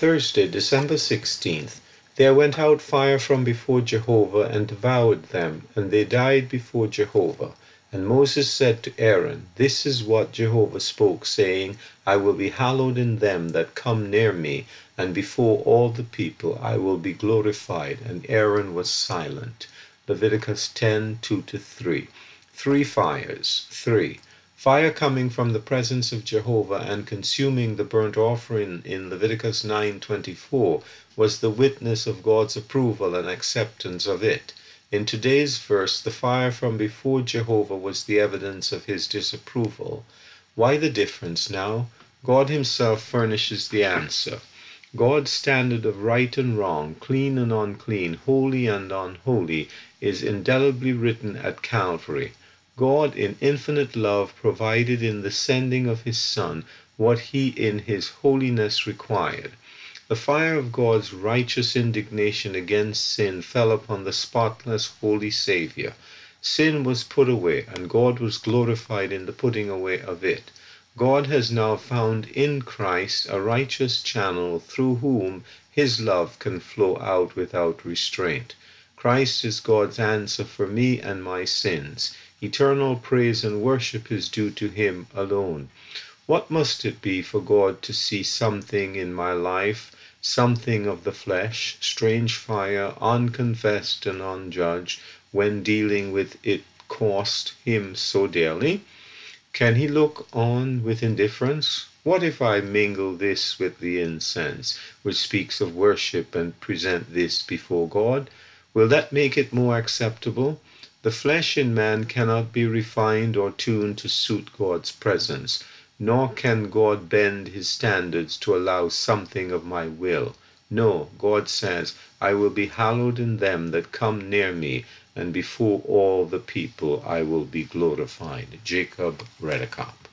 Thursday, December 16th. There went out fire from before Jehovah and devoured them, and they died before Jehovah. And Moses said to Aaron, This is what Jehovah spoke, saying, I will be hallowed in them that come near me, and before all the people I will be glorified. And Aaron was silent. Leviticus 10 2 3. Three fires. 3. Fire coming from the presence of Jehovah and consuming the burnt offering in Leviticus 9:24 was the witness of God's approval and acceptance of it. In today's verse, the fire from before Jehovah was the evidence of his disapproval. Why the difference now? God himself furnishes the answer. God's standard of right and wrong, clean and unclean, holy and unholy, is indelibly written at Calvary. God, in infinite love, provided in the sending of his Son what he in his holiness required. The fire of God's righteous indignation against sin fell upon the spotless, holy Savior. Sin was put away, and God was glorified in the putting away of it. God has now found in Christ a righteous channel through whom his love can flow out without restraint. Christ is God's answer for me and my sins. Eternal praise and worship is due to him alone. What must it be for God to see something in my life, something of the flesh, strange fire, unconfessed and unjudged, when dealing with it cost him so dearly? Can he look on with indifference? What if I mingle this with the incense, which speaks of worship, and present this before God? Will that make it more acceptable? The flesh in man cannot be refined or tuned to suit God's presence, nor can God bend his standards to allow something of my will. No, God says, I will be hallowed in them that come near me, and before all the people I will be glorified. Jacob Redekop.